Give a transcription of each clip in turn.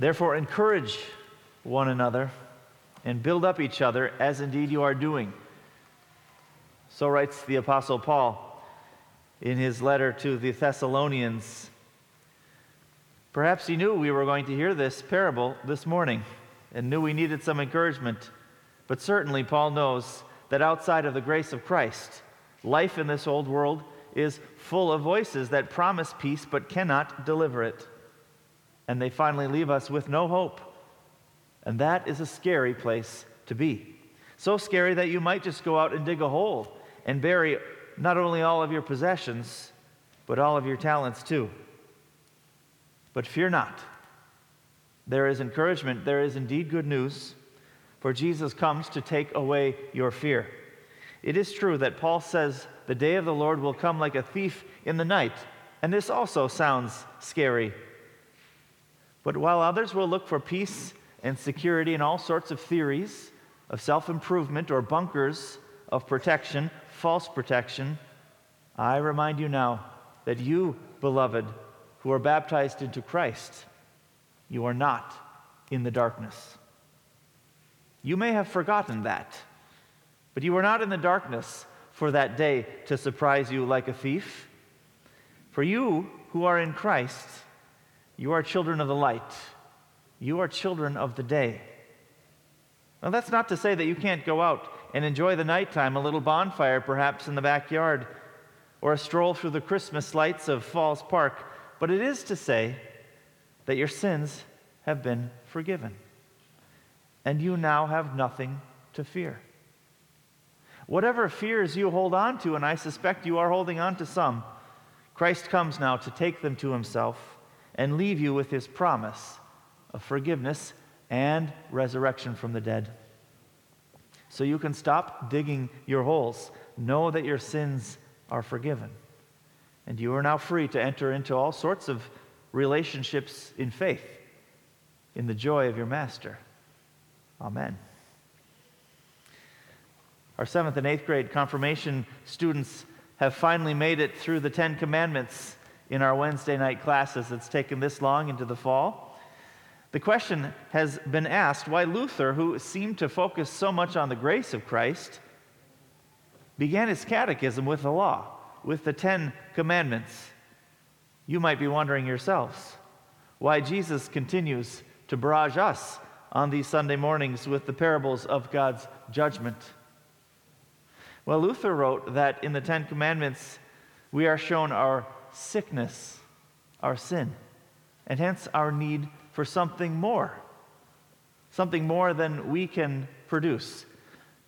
Therefore, encourage one another and build up each other, as indeed you are doing. So writes the Apostle Paul in his letter to the Thessalonians. Perhaps he knew we were going to hear this parable this morning and knew we needed some encouragement. But certainly, Paul knows that outside of the grace of Christ, life in this old world is full of voices that promise peace but cannot deliver it. And they finally leave us with no hope. And that is a scary place to be. So scary that you might just go out and dig a hole and bury not only all of your possessions, but all of your talents too. But fear not. There is encouragement, there is indeed good news, for Jesus comes to take away your fear. It is true that Paul says the day of the Lord will come like a thief in the night, and this also sounds scary. But while others will look for peace and security in all sorts of theories of self improvement or bunkers of protection, false protection, I remind you now that you, beloved, who are baptized into Christ, you are not in the darkness. You may have forgotten that, but you are not in the darkness for that day to surprise you like a thief. For you who are in Christ, you are children of the light. You are children of the day. Now, that's not to say that you can't go out and enjoy the nighttime, a little bonfire perhaps in the backyard, or a stroll through the Christmas lights of Falls Park, but it is to say that your sins have been forgiven. And you now have nothing to fear. Whatever fears you hold on to, and I suspect you are holding on to some, Christ comes now to take them to himself and leave you with his promise of forgiveness and resurrection from the dead. So you can stop digging your holes. Know that your sins are forgiven. And you are now free to enter into all sorts of relationships in faith, in the joy of your Master. Amen. Our seventh and eighth grade confirmation students have finally made it through the Ten Commandments in our Wednesday night classes. It's taken this long into the fall. The question has been asked why Luther, who seemed to focus so much on the grace of Christ, began his catechism with the law, with the Ten Commandments. You might be wondering yourselves why Jesus continues to barrage us on these Sunday mornings with the parables of God's judgment. Well, Luther wrote that in the Ten Commandments, we are shown our sickness, our sin, and hence our need for something more. Something more than we can produce,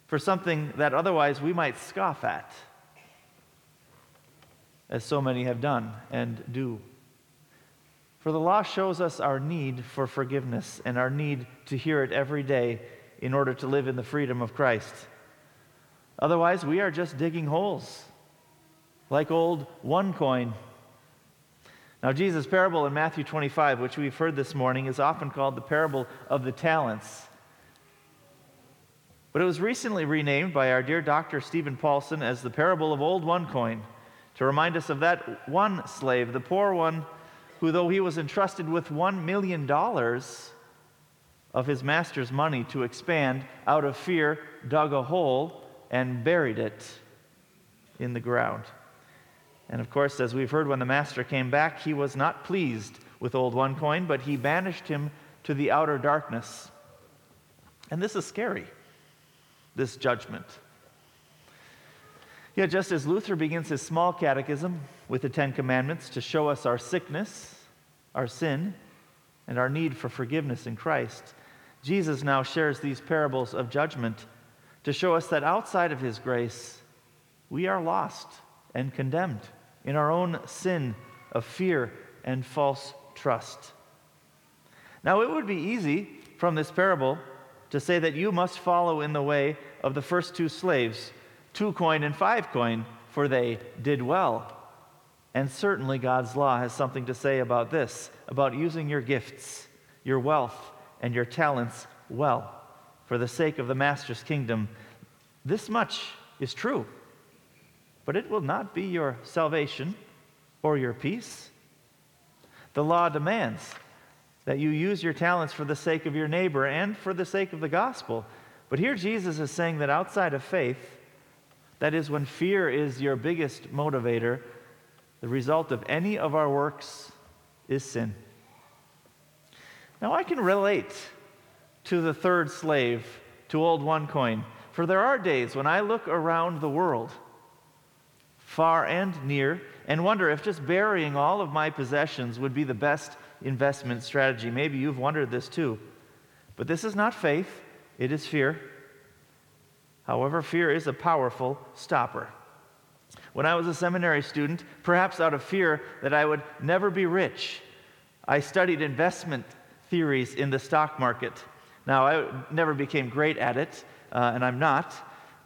for something that otherwise we might scoff at, as so many have done and do. For the law shows us our need for forgiveness and our need to hear it every day in order to live in the freedom of Christ. Otherwise, we are just digging holes, like old OneCoin. Now, Jesus' parable in Matthew 25, which we've heard this morning, is often called the parable of the talents. But it was recently renamed by our dear Dr. Steven Paulson as the parable of old one coin to remind us of that one slave, the poor one, who, though he was entrusted with $1 million of his master's money to expand, out of fear, dug a hole and buried it in the ground. And of course, as we've heard, when the master came back, he was not pleased with old OneCoin, but he banished him to the outer darkness. And this is scary, this judgment. Yet, just as Luther begins his small catechism with the Ten Commandments to show us our sickness, our sin, and our need for forgiveness in Christ, Jesus now shares these parables of judgment to show us that outside of His grace, we are lost and condemned in our own sin of fear and false trust. Now, it would be easy from this parable to say that you must follow in the way of the first two slaves, two coin and five coin, for they did well. And certainly God's law has something to say about this, about using your gifts, your wealth, and your talents well for the sake of the Master's kingdom. This much is true, but it will not be your salvation or your peace. The law demands that you use your talents for the sake of your neighbor and for the sake of the gospel. But here Jesus is saying that outside of faith, that is, when fear is your biggest motivator, the result of any of our works is sin. Now, I can relate to the third slave, to old one coin, for there are days when I look around the world, far and near, and wonder if just burying all of my possessions would be the best investment strategy. Maybe you've wondered this too. But this is not faith, it is fear. However, fear is a powerful stopper. When I was a seminary student, perhaps out of fear that I would never be rich, I studied investment theories in the stock market. Now, I never became great at it, uh, and I'm not.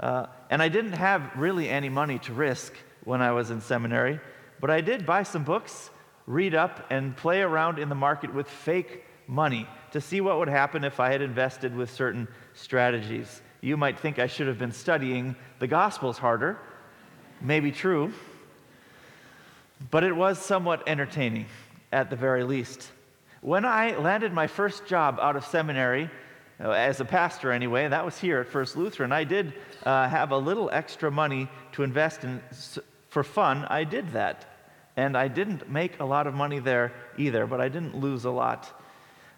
Uh, and I didn't have really any money to risk when I was in seminary, but I did buy some books, read up, and play around in the market with fake money to see what would happen if I had invested with certain strategies. You might think I should have been studying the Gospels harder. Maybe true. But it was somewhat entertaining, at the very least. When I landed my first job out of seminary, uh, as a pastor anyway, that was here at First Lutheran, I did uh, have a little extra money to invest in for fun. I did that. And I didn't make a lot of money there either, but I didn't lose a lot.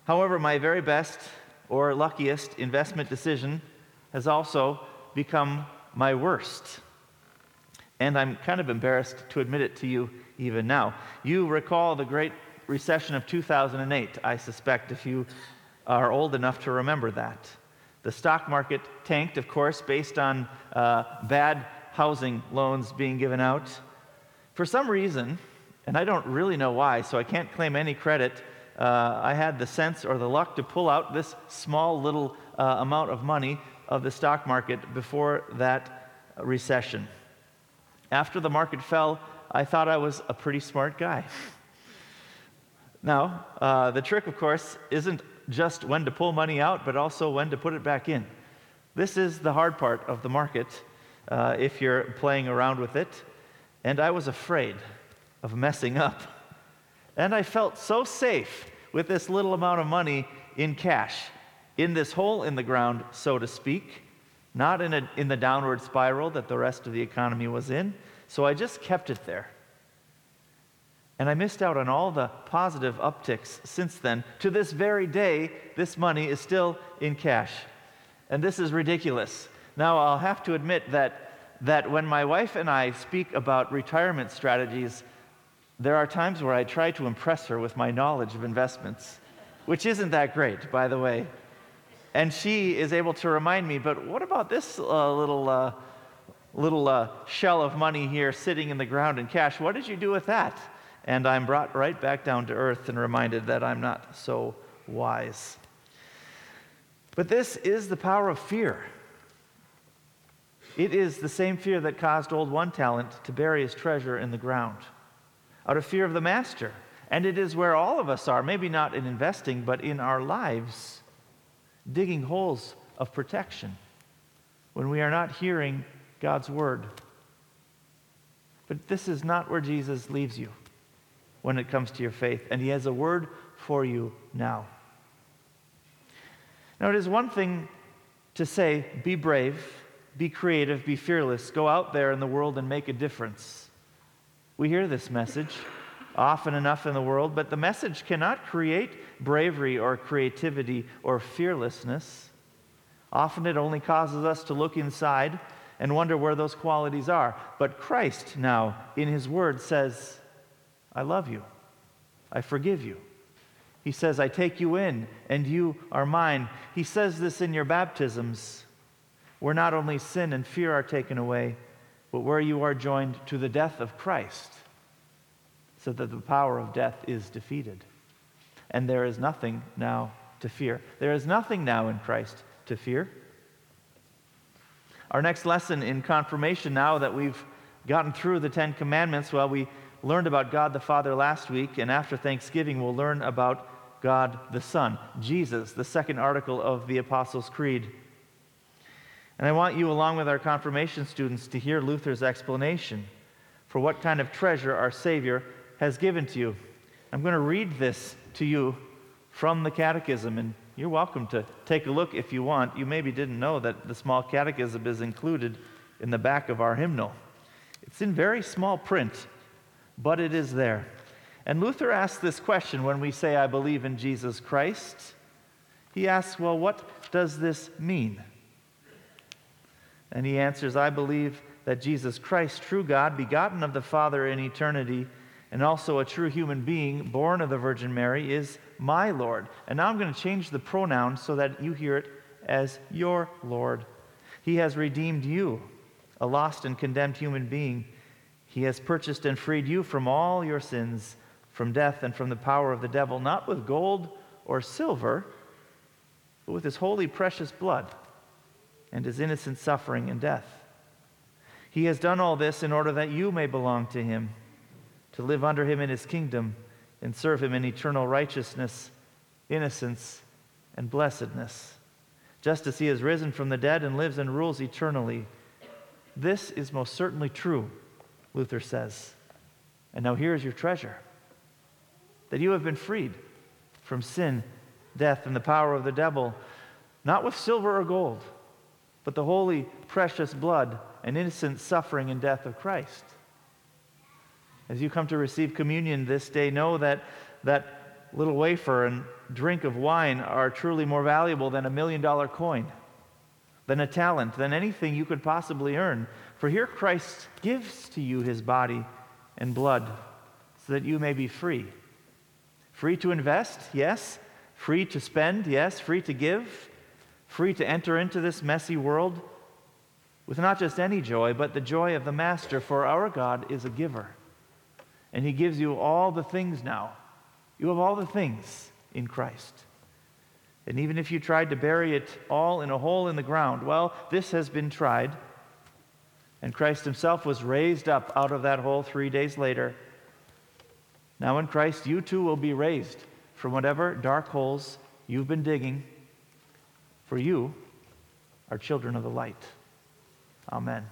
However, my very best or luckiest investment decision has also become my worst. And I'm kind of embarrassed to admit it to you even now. You recall the great recession of 2008, I suspect, if you are old enough to remember that. The stock market tanked, of course, based on uh, bad housing loans being given out. For some reason, and I don't really know why, so I can't claim any credit, uh, I had the sense or the luck to pull out this small little uh, amount of money of the stock market before that recession. After the market fell, I thought I was a pretty smart guy. Now, uh, the trick, of course, isn't just when to pull money out, but also when to put it back in. This is the hard part of the market uh, if you're playing around with it. And I was afraid of messing up. And I felt so safe with this little amount of money in cash in this hole in the ground, so to speak, not in, a, in the downward spiral that the rest of the economy was in. So I just kept it there. And I missed out on all the positive upticks since then. To this very day, this money is still in cash. And this is ridiculous. Now, I'll have to admit that, that when my wife and I speak about retirement strategies, there are times where I try to impress her with my knowledge of investments, which isn't that great, by the way. And she is able to remind me, but what about this uh, little, uh, little uh, shell of money here sitting in the ground in cash? What did you do with that? And I'm brought right back down to earth and reminded that I'm not so wise. But this is the power of fear. It is the same fear that caused old one talent to bury his treasure in the ground, out of fear of the master. And it is where all of us are, maybe not in investing, but in our lives digging holes of protection when we are not hearing God's word. But this is not where Jesus leaves you when it comes to your faith, and He has a word for you now. Now, it is one thing to say, be brave, be creative, be fearless, go out there in the world and make a difference. We hear this message often enough in the world, but the message cannot create bravery or creativity or fearlessness. Often it only causes us to look inside and wonder where those qualities are. But Christ now, in His Word, says, I love you. I forgive you. He says, I take you in and you are mine. He says this in your baptisms, where not only sin and fear are taken away, but where you are joined to the death of Christ so that the power of death is defeated. And there is nothing now to fear. There is nothing now in Christ to fear. Our next lesson in confirmation, now that we've gotten through the Ten Commandments, well, we learned about God the Father last week, and after Thanksgiving, we'll learn about God the Son, Jesus, the second article of the Apostles' Creed. And I want you, along with our confirmation students, to hear Luther's explanation for what kind of treasure our Savior has given to you. I'm going to read this to you from the Catechism. And you're welcome to take a look if you want. You maybe didn't know that the small catechism is included in the back of our hymnal. It's in very small print, but it is there. And Luther asks this question when we say, I believe in Jesus Christ. He asks, Well, what does this mean? And he answers, I believe that Jesus Christ, true God, begotten of the Father in eternity, and also a true human being, born of the Virgin Mary, is my Lord. And now I'm going to change the pronoun so that you hear it as your Lord. He has redeemed you, a lost and condemned human being. He has purchased and freed you from all your sins, from death and from the power of the devil, not with gold or silver, but with his holy, precious blood and his innocent suffering and death. He has done all this in order that you may belong to him, to live under him in his kingdom, and serve him in eternal righteousness, innocence, and blessedness, just as he has risen from the dead and lives and rules eternally. This is most certainly true, Luther says. And now here is your treasure that you have been freed from sin, death, and the power of the devil, not with silver or gold, but the holy, precious blood and innocent suffering and death of Christ. As you come to receive communion this day, know that that little wafer and drink of wine are truly more valuable than a million dollar coin, than a talent, than anything you could possibly earn. For here Christ gives to you his body and blood so that you may be free. Free to invest, yes. Free to spend, yes. Free to give. Free to enter into this messy world with not just any joy, but the joy of the Master, for our God is a giver. And He gives you all the things now. You have all the things in Christ. And even if you tried to bury it all in a hole in the ground, well, this has been tried. And Christ Himself was raised up out of that hole three days later. Now, in Christ, you too will be raised from whatever dark holes you've been digging, for you are children of the light. Amen.